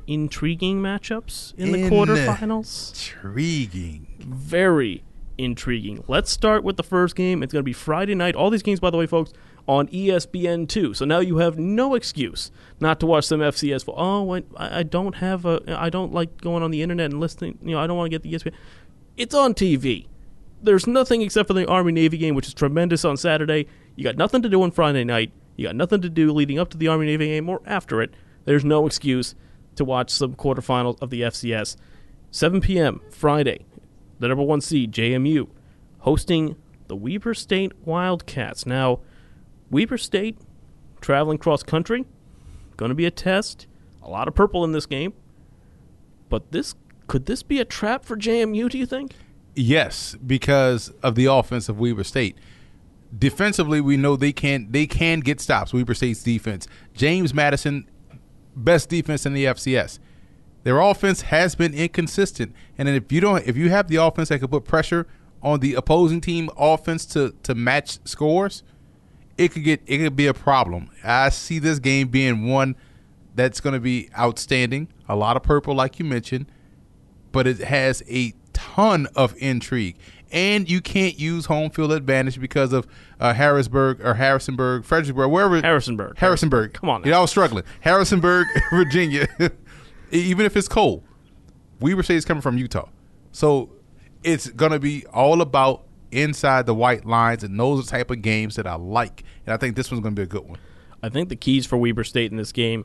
intriguing matchups in, in the quarterfinals. Intriguing. Very intriguing. Let's start with the first game. It's going to be Friday night. All these games, by the way, folks, on ESPN2. So now you have no excuse not to watch some FCS. Oh, I, I don't have a. I don't like going on the internet and listening. You know, I don't want to get the ESPN. It's on TV. There's nothing except for the Army Navy game, which is tremendous on Saturday. You got nothing to do on Friday night. You got nothing to do leading up to the Army Navy game or after it. There's no excuse to watch some quarterfinals of the FCS. 7 p.m. Friday the number one seed, JMU, hosting the Weber State Wildcats. Now, Weber State traveling cross country, going to be a test. A lot of purple in this game. But this could this be a trap for JMU, do you think? Yes, because of the offense of Weber State. Defensively, we know they can they can get stops. Weber State's defense. James Madison, best defense in the FCS. Their offense has been inconsistent, and if you don't, if you have the offense that can put pressure on the opposing team offense to to match scores, it could get it could be a problem. I see this game being one that's going to be outstanding. A lot of purple, like you mentioned, but it has a ton of intrigue. And you can't use home field advantage because of uh, Harrisburg or Harrisonburg, Fredericksburg, wherever. Harrisonburg. Harrisonburg. Come on. Now. Yeah, I was struggling. Harrisonburg, [laughs] Virginia. [laughs] even if it's cold. Weber State is coming from Utah, so it's gonna be all about inside the white lines, and those are type of games that I like. And I think this one's gonna be a good one. I think the keys for Weber State in this game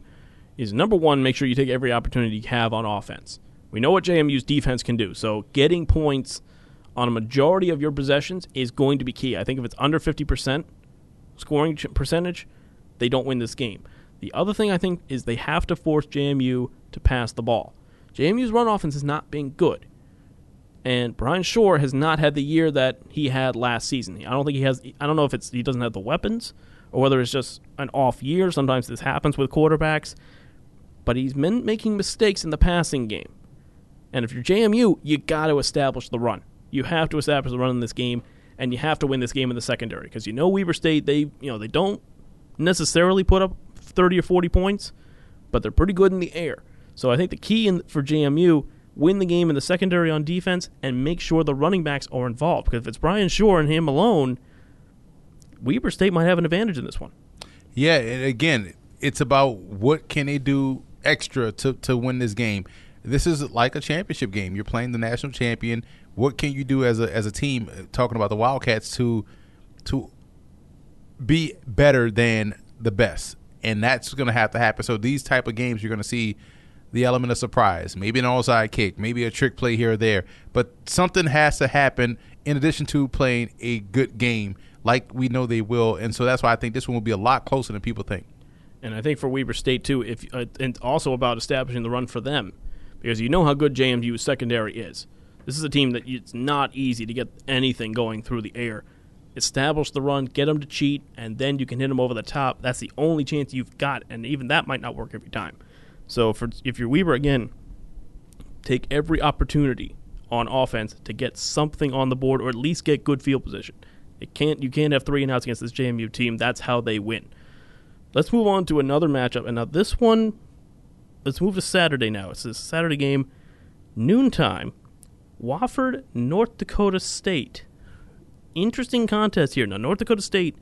is number one, make sure you take every opportunity you have on offense. We know what JMU's defense can do, so getting points on a majority of your possessions is going to be key. I think if it's under 50% scoring percentage, they don't win this game. The other thing I think is they have to force JMU to pass the ball. JMU's run offense has not been good. And Bryan Schor has not had the year that he had last season. I don't think he has I don't know if it's he doesn't have the weapons or whether it's just an off year. Sometimes this happens with quarterbacks. But he's been making mistakes in the passing game. And if you're JMU, you got to establish the run. You have to establish the run in this game, and you have to win this game in the secondary because you know Weber State they you know they don't necessarily put up 30 or 40 points, but they're pretty good in the air. So I think the key in, for JMU win the game in the secondary on defense and make sure the running backs are involved. Because if it's Bryan Schor and him alone, Weber State might have an advantage in this one. Yeah, and again, it's about what can they do extra to to win this game. This is like a championship game. You're playing the national champion. What can you do as a as a team? Uh, talking about the Wildcats to to be better than the best, and that's going to have to happen. So these type of games, you're going to see the element of surprise. Maybe an onside kick, maybe a trick play here or there, but something has to happen in addition to playing a good game like we know they will. And so that's why I think this one will be a lot closer than people think. And I think for Weber State too, if uh, and also about establishing the run for them, because you know how good JMU's secondary is. This is a team that it's not easy to get anything going through the air. Establish the run, get them to cheat, and then you can hit them over the top. That's the only chance you've got, and even that might not work every time. So for if you're Weber again, take every opportunity on offense to get something on the board or at least get good field position. It can't you can't have three and outs against this JMU team. That's how they win. Let's move on to another matchup. And now this one let's move to Saturday now. It's a Saturday game, noontime. Wofford, North Dakota State. Interesting contest here. Now North Dakota State,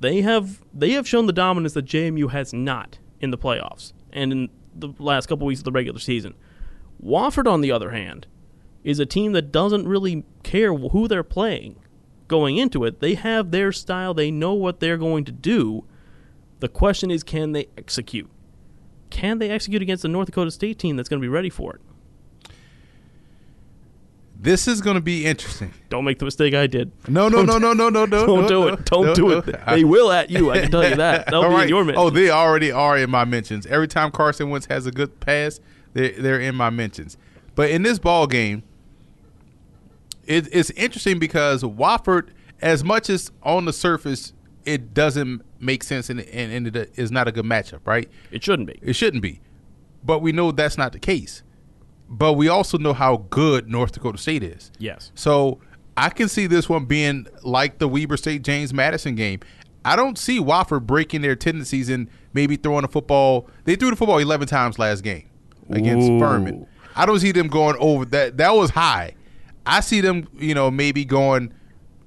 they have they have shown the dominance that JMU has not in the playoffs and in the last couple weeks of the regular season. Wofford, on the other hand, is a team that doesn't really care who they're playing going into it. They have their style, they know what they're going to do. The question is, can they execute? Can they execute against the North Dakota State team that's going to be ready for it? This is going to be interesting. Don't make the mistake I did. No, no, no, no, no, no, no. [laughs] Don't no, do it. Don't no, do no. it. They will at you. I can tell you that. [laughs] All be right. in your mentions. Oh, they already are in my mentions. Every time Carson Wentz has a good pass, they're, they're in my mentions. But in this ball game, it, it's interesting because Wofford, as much as on the surface it doesn't make sense and, and, and it is not a good matchup, right? it shouldn't be. It shouldn't be. But we know that's not the case. But we also know how good North Dakota State is. Yes. So I can see this one being like the Weber State James Madison game. I don't see Wofford breaking their tendencies and maybe throwing a football. They threw the football 11 times last game against Ooh. Furman. I don't see them going over that. That was high. I see them, you know, maybe going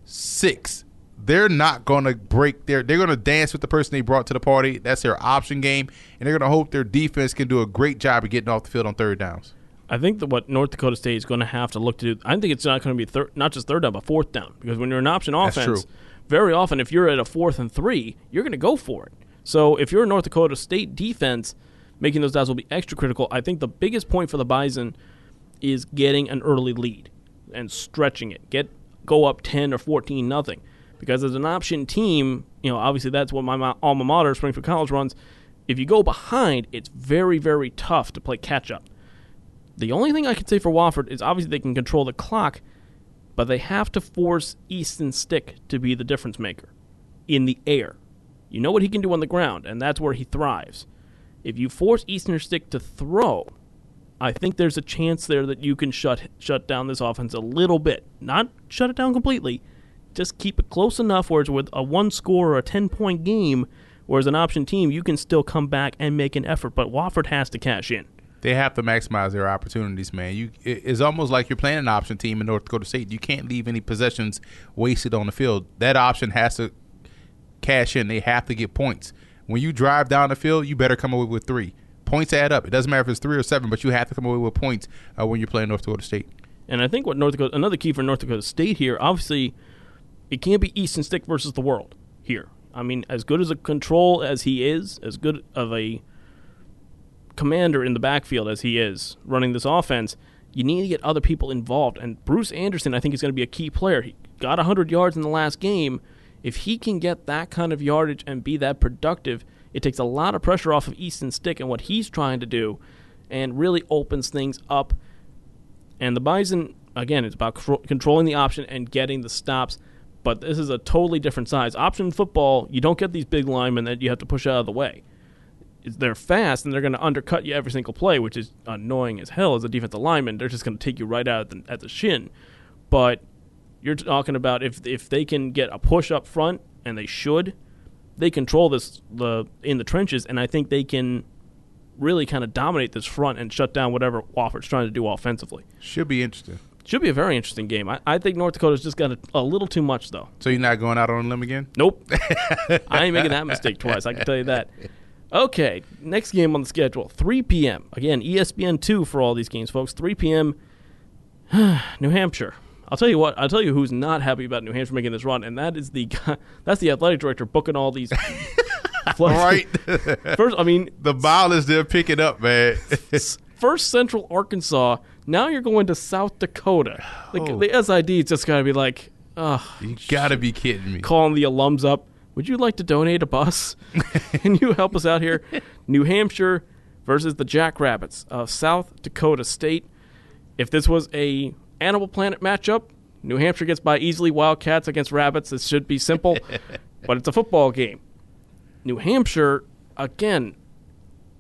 six. They're not going to break their. They're going to dance with the person they brought to the party. That's their option game, and they're going to hope their defense can do a great job of getting off the field on third downs. I think that what North Dakota State is going to have to look to do. I think it's not going to be third, not just third down, but fourth down. Because when you're an option offense, very often if you're at a fourth and three, you're going to go for it. So if you're a North Dakota State defense, making those downs will be extra critical. I think the biggest point for the Bison is getting an early lead and stretching it. Get go up ten or fourteen nothing. Because as an option team, you know, obviously that's what my alma mater, Springfield College, runs. If you go behind, it's very, very tough to play catch up. The only thing I can say for Wofford is obviously they can control the clock, but they have to force Easton Stick to be the difference maker in the air. You know what he can do on the ground, and that's where he thrives. If you force Easton Stick to throw, I think there's a chance there that you can shut shut down this offense a little bit. Not shut it down completely, just keep it close enough where it's with a one score or a ten point game, whereas an option team you can still come back and make an effort. But Wofford has to cash in. They have to maximize their opportunities, man. You it's almost like you're playing an option team in North Dakota State. You can't leave any possessions wasted on the field. That option has to cash in. They have to get points. When you drive down the field, you better come away with three. Points add up. It doesn't matter if it's three or seven, but you have to come away with points uh, when you're playing North Dakota State. And I think what North Dakota, another key for North Dakota State here, obviously, it can't be Easton Stick versus the world here. I mean, as good as a control as he is, as good of a commander in the backfield as he is running this offense, you need to get other people involved. And Bruce Anderson, I think, is going to be a key player. He got 100 yards in the last game. If he can get that kind of yardage and be that productive, it takes a lot of pressure off of Easton Stick and what he's trying to do and really opens things up. And the Bison, again, it's about controlling the option and getting the stops. But this is a totally different size. Option football, you don't get these big linemen that you have to push out of the way. They're fast and they're going to undercut you every single play, which is annoying as hell as a defensive lineman. They're just going to take you right out at the, at the shin. But you're talking about if if they can get a push up front, and they should, they control this the in the trenches, and I think they can really kind of dominate this front and shut down whatever Wofford's trying to do offensively. Should be interesting. Should be a very interesting game. I, I think North Dakota's just got a, a little too much, though. So you're not going out on a limb again? Nope. [laughs] I ain't making that mistake twice. I can tell you that. Okay, next game on the schedule, 3 p.m. Again, ESPN 2 for all these games, folks. 3 p.m. [sighs] New Hampshire. I'll tell you what. I'll tell you who's not happy about New Hampshire making this run, and that is the [laughs] guy, that's the athletic director booking all these. [laughs] right. First, I mean, the mileage they're picking up, man. First Central Arkansas Now you're going to South Dakota. Like Oh. the SID just got to be like, ugh, You gotta be kidding me. calling the alums up. Would you like to donate a bus? [laughs] Can you help us out here? New Hampshire versus the Jackrabbits of South Dakota State. If this was a Animal Planet matchup, New Hampshire gets by easily. Wildcats against Rabbits. This should be simple, [laughs] but it's a football game. New Hampshire, again,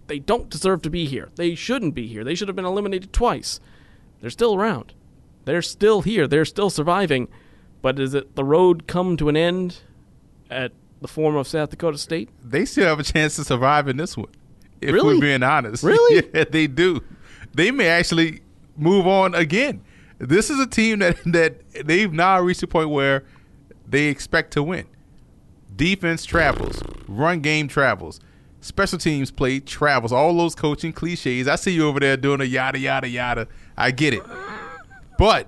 they don't deserve to be here. They shouldn't be here. They should have been eliminated twice. They're still around. They're still here. They're still surviving. But is it the road come to an end at the former of South Dakota State? They still have a chance to survive in this one. If Really? we're being honest. Really? [laughs] yeah, they do. They may actually move on again. This is a team that, [laughs] that they've now reached a point where they expect to win. Defense travels, run game travels, special teams play travels, all those coaching cliches. I see you over there doing a yada yada yada. I get it. But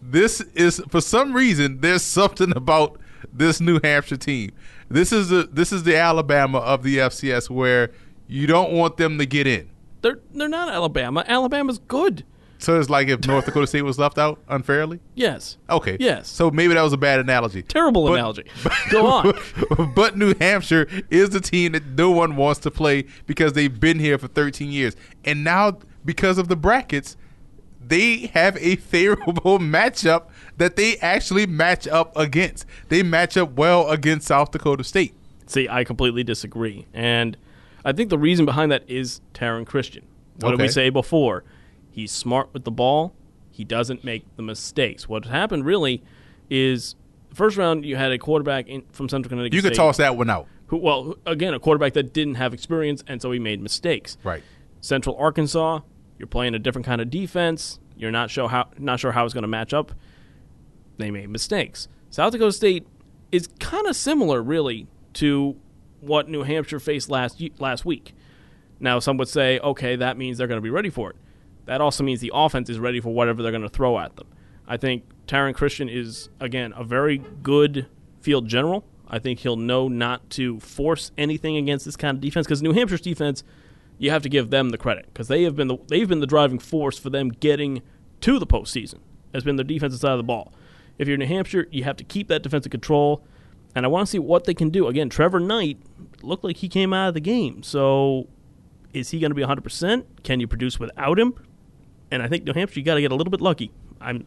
this is for some reason there's [laughs] something about this New Hampshire team. This is the this is the Alabama of the FCS where you don't want them to get in. They're they're not Alabama. Alabama's good. So it's like if North Dakota State was left out unfairly. Yes. Okay. Yes. So maybe that was a bad analogy. Terrible But- analogy. [laughs] Go on. [laughs] but New Hampshire is the team that no one wants to play because they've been here for 13 years. And now, because of the brackets, they have a favorable [laughs] matchup that they actually match up against. They match up well against South Dakota State. See, I completely disagree. And I think the reason behind that is Taryn Christion. What did we say before? He's smart with the ball. He doesn't make the mistakes. What happened really is first round you had a quarterback in, from Central Connecticut You could State toss that one out. who, well, again, a quarterback that didn't have experience, and so he made mistakes. Right. Central Arkansas, you're playing a different kind of defense. You're not sure how not sure how it's going to match up. They made mistakes. South Dakota State is kind of similar, really, to what New Hampshire faced last last week. Now, some would say, okay, that means they're going to be ready for it. That also means the offense is ready for whatever they're going to throw at them. I think Taryn Christion is again a very good field general. I think he'll know not to force anything against this kind of defense because New Hampshire's defense, you have to give them the credit because they have been the, they've been the driving force for them getting to the postseason. Has been their defensive side of the ball. If you're New Hampshire, you have to keep that defensive control, and I want to see what they can do. Again, Trevor Knight looked like he came out of the game, so is he going to be 100%? Can you produce without him? And I think New Hampshire, you got to get a little bit lucky. I'm,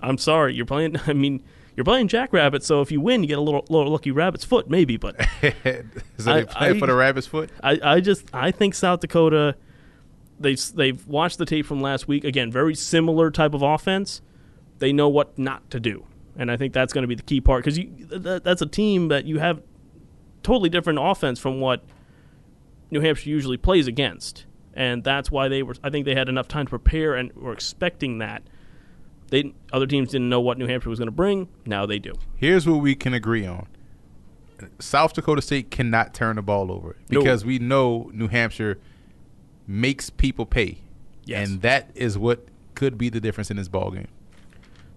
I'm sorry, you're playing. [laughs] I mean, you're playing Jackrabbit, so if you win, you get a little, little lucky rabbit's foot, maybe. But [laughs] so I- they play I- for the rabbit's foot? I, I just, I think South Dakota, they they've watched the tape from last week. Again, very similar type of offense. They know what not to do, and I think that's going to be the key part because that, that's a team that you have totally different offense from what New Hampshire usually plays against, and that's why they were. I think they had enough time to prepare and were expecting that. They other teams didn't know what New Hampshire was going to bring. Now they do. Here's what we can agree on. South Dakota State cannot turn the ball over No. because we know New Hampshire makes people pay. Yes. And that is what could be the difference in this ball game.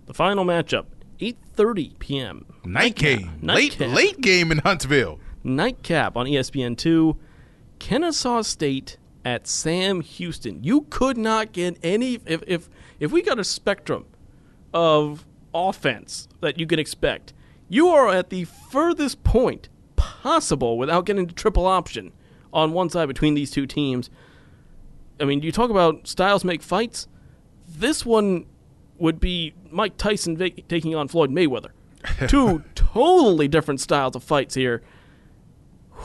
The final matchup, 8:30 p.m. Night game. Late late game in Huntsville. Nightcap on E ESPN2. Kennesaw State at Sam Houston. You could not get any if if if we got a spectrum of offense that you can expect. You are at the furthest point possible without getting to triple option on one side between these two teams. I mean, you talk about styles make fights. This one would be Mike Tyson va- taking on Floyd Mayweather. [laughs] Two totally different styles of fights here.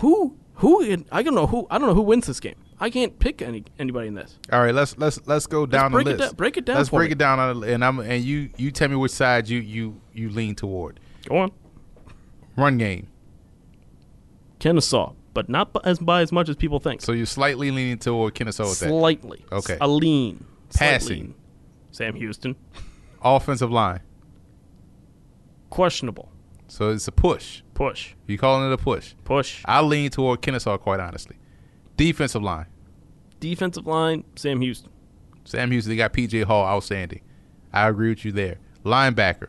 Who who in, I don't know who I don't know who wins this game. I can't pick any anybody in this. All right, let's let's let's go down break the it list. down- break it down Let's break me. it down, on and I'm and you you tell me which side you you you lean toward. Go on. Run game. Kennesaw, but not b- as by as much as people think. So you're slightly leaning toward Kennesaw with that. Slightly. Okay. A lean. Passing. Sam Houston. Offensive line. Questionable. So it's a push. Push. You calling it a push? Push. I lean toward Kennesaw, quite honestly. Defensive line. Defensive line, Sam Houston. Sam Houston, they got PJ Hall, outstanding. I agree with you there. Linebacker.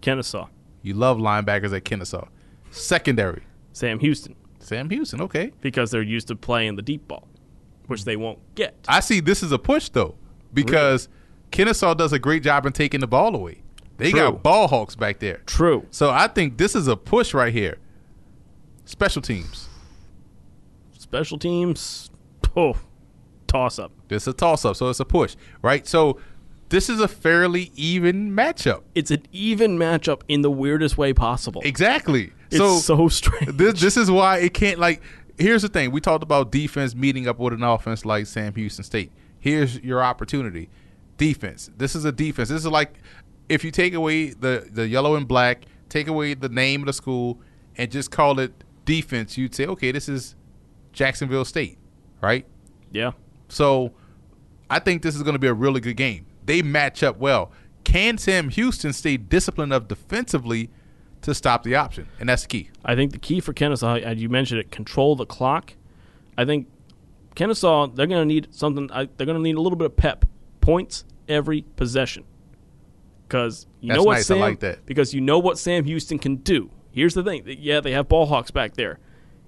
Kennesaw. You love linebackers at Kennesaw. Secondary. Sam Houston. Sam Houston, okay. Because they're used to playing the deep ball, which they won't get. I see this is a push though, because Kennesaw does a great job in taking the ball away. They True. got ball hawks back there. True. So I think this is a push right here. Special teams. Special teams, oh, toss up. This is a toss up, so it's a push, right? So this is a fairly even matchup. It's an even matchup in the weirdest way possible. Exactly. It's so so, strange. this this is why it can't like here's the thing. We talked about defense meeting up with an offense like Sam Houston State. Here's your opportunity. Defense. This is a defense. This is like if you take away the the yellow and black, take away the name of the school and just call it defense, you'd say, okay, this is Jacksonville State, right? yeah. So I think this is going to be a really good game. They match up well. Can Sam Houston stay disciplined enough defensively to stop the option? And that's the key. I think the key for Kennesaw, as you mentioned it, control the clock. I think Kennesaw, they're going to need something. They're going to need a little bit of pep, points every possession, because you That's know what nice. Sam, like because you know what Sam Houston can do. Here's the thing: yeah, they have ball hawks back there.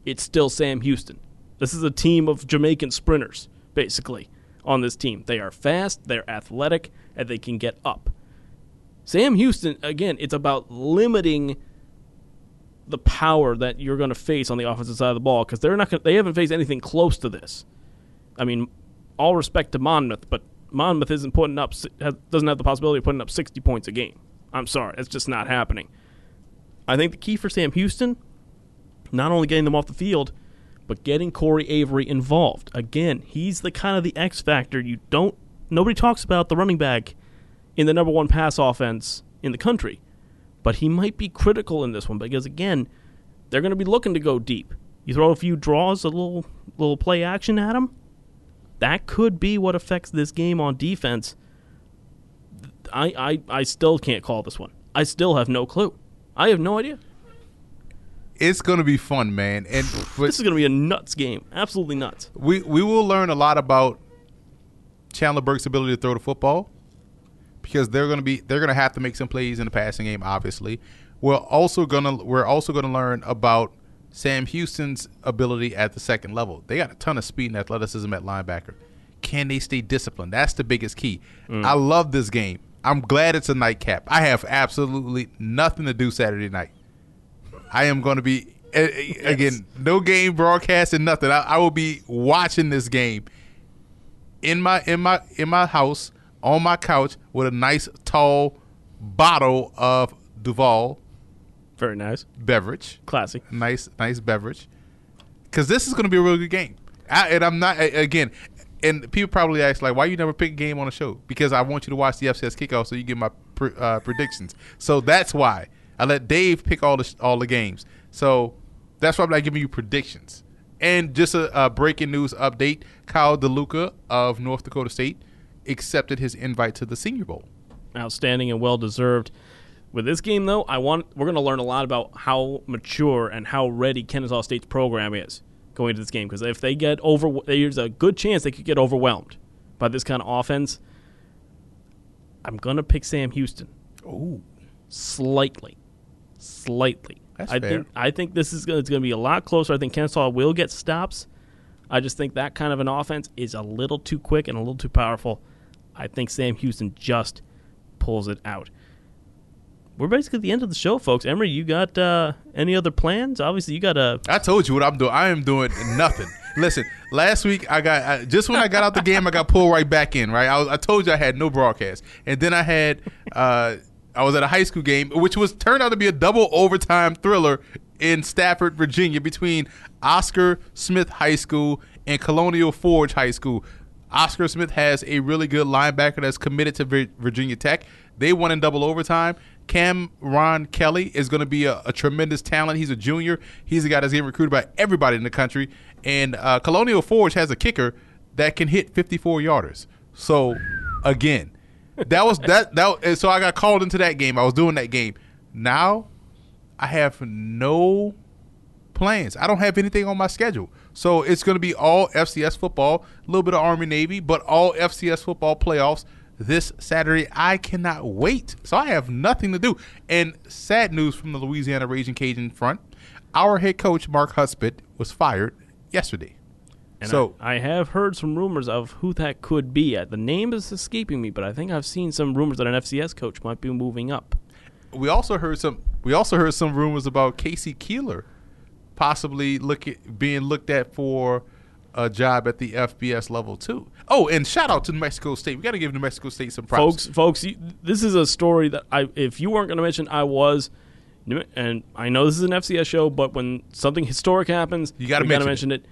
It's still Sam Houston. This is a team of Jamaican sprinters, basically, on this team. They are fast, they're athletic, and they can get up. Sam Houston, again, it's about limiting the power that you're going to face on the offensive side of the ball because they're not. Gonna, they haven't faced anything close to this. I mean, all respect to Monmouth, but Monmouth isn't putting up doesn't have the possibility of putting up 60 points a game. I'm sorry, it's just not happening. I think the key for Sam Houston, not only getting them off the field, but getting Corey Avery involved. Again, he's the kind of the X factor you don't. Nobody talks about the running back in the number one pass offense in the country, but he might be critical in this one because again, they're going to be looking to go deep. You throw a few draws, a little little play action at him. That could be what affects this game on defense. I, I, I still can't call this one. I still have no clue. I have no idea. It's going to be fun, man. And [sighs] but This is going to be a nuts game. Absolutely nuts. we we will learn a lot about Chandler Burks' ability to throw the football because they're going to be they're going to have to make some plays in the passing game. Obviously, we're also to we're also going to learn about Sam Houston's ability at the second level. They got a ton of speed and athleticism at linebacker. Can they stay disciplined? That's the biggest key. Mm. I love this game. I'm glad it's a nightcap. I have absolutely nothing to do Saturday night. I am going to be a- a- again no game broadcast and nothing. I, I will be watching this game in my in my in my house on my couch with a nice tall bottle of Duvel Very nice. beverage, Classy. nice nice beverage, because this is going to be a really good game. I, and I'm not again. And people probably ask like, why you never pick a game on the show? Because I want you to watch the FCS kickoff so you get my pr- uh, predictions. So that's why I let Dave pick all the all the games. So that's why I'm not giving you predictions. And just a, a breaking news update: Kyle DeLuca of North Dakota State accepted his invite to the Senior Bowl. outstanding and well deserved. With this game, though, I want we're going to learn a lot about how mature and how ready Kennesaw State's program is going into this game. Because if they get over, there's a good chance they could get overwhelmed by this kind of offense. I'm going to pick Sam Houston Oh, slightly, slightly. That's I fair. think I think this is going to be a lot closer. I think Kennesaw will get stops. I just think that kind of an offense is a little too quick and a little too powerful. I think Sam Houston just pulls it out. We're basically at the end of the show, folks. Emory, you got uh, any other plans? Obviously, you got a I told you what I'm doing. I am doing nothing. [laughs] Listen, last week I got I, just when I got out the game, I got pulled right back in. Right, I, was, I told you I had no broadcast, and then I had uh, I was at a high school game, which was turned out to be a double overtime thriller in Stafford, Virginia, between Oscar Smith High School and Colonial Forge High School. Oscar Smith has a really good linebacker that's committed to Virginia Tech. They won in double overtime. Cam Ron Kelly is going to be a, a tremendous talent. He's a junior. He's a guy that's getting recruited by everybody in the country. And uh, Colonial Forge has a kicker that can hit 54 yarders. So, again, that was that that. and So I got called into that game. I was doing that game. Now, I have no plans. I don't have anything on my schedule. So it's going to be all FCS football, a little bit of Army Navy, but all FCS football playoffs this Saturday. I cannot wait. So I have nothing to do. And sad news from the Louisiana Raging Cajun front our head coach, Mark Hudspeth, was fired yesterday. And So- I, I have heard some rumors of who that could be. Uh, The name is escaping me, but I think I've seen some rumors that an FCS coach might be moving up. We also heard some. We also heard some rumors about K.C. Keeler possibly look at, being looked at for a job at the FBS level too. Oh, and shout out to New Mexico State. We got to give New Mexico State some props. folks folks you, this is a story that i if you weren't going to mention i was and i know this is an fcs show but when something historic happens You gotta we gotta mention mention it.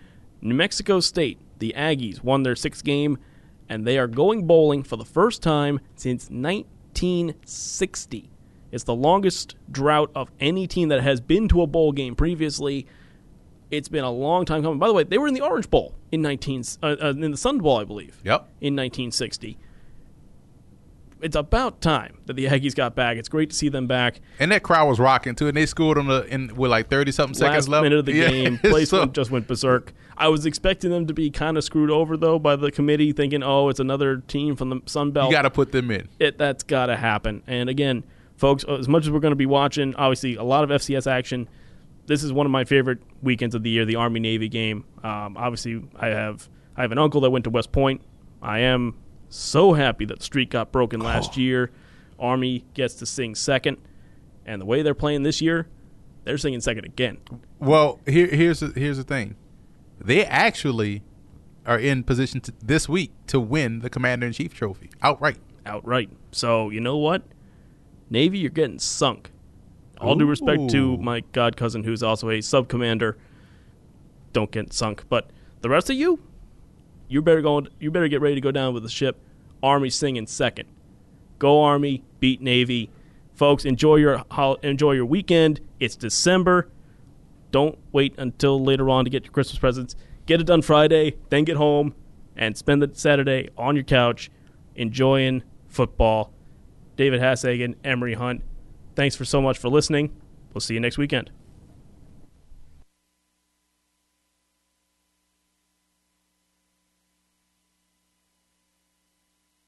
New mexico state the aggies won their sixth game and they are going bowling for the first time since 1960 it's the longest drought of any team that has been to a bowl game previously. It's been a long time coming. By the way they were in the orange bowl in 19 uh, uh, in the sun bowl i believe Yep. in 1960 it's about time that the Aggies got back. It's great to see them back. And that crowd was rocking too, and they scored on the in with like thirty something seconds Last left. minute of the Yeah. game, [laughs] place So- just went berserk. I was expecting them to be kind of screwed over though by the committee, thinking, "Oh, it's another team from the Sun Belt." you got to put them in. it, that's got to happen. And again, folks, as much as we're going to be watching, obviously, a lot of FCS action. This is one of my favorite weekends of the year, the Army Navy game. Um, obviously, I have I have an uncle that went to West Point. I am so happy that the streak got broken last oh. year. Army gets to sing second, and the way they're playing this year, they're singing second again. Well, here here's the, here's the thing. They actually are in position to, this week to win the Commander in Chief trophy outright. outright. So you know what, Navy, you're getting sunk. All due respect to my god cousin, who's also a sub commander. Don't get sunk, but the rest of you, you better go. You better get ready to go down with the ship. Army singing second. Go Army, beat Navy, folks. Enjoy your enjoy your weekend. It's December. Don't wait until later on to get your Christmas presents. Get it done Friday, then get home and spend the Saturday on your couch enjoying football. David Hashagen, Emory Hunt, thanks for so much for listening. We'll see you next weekend.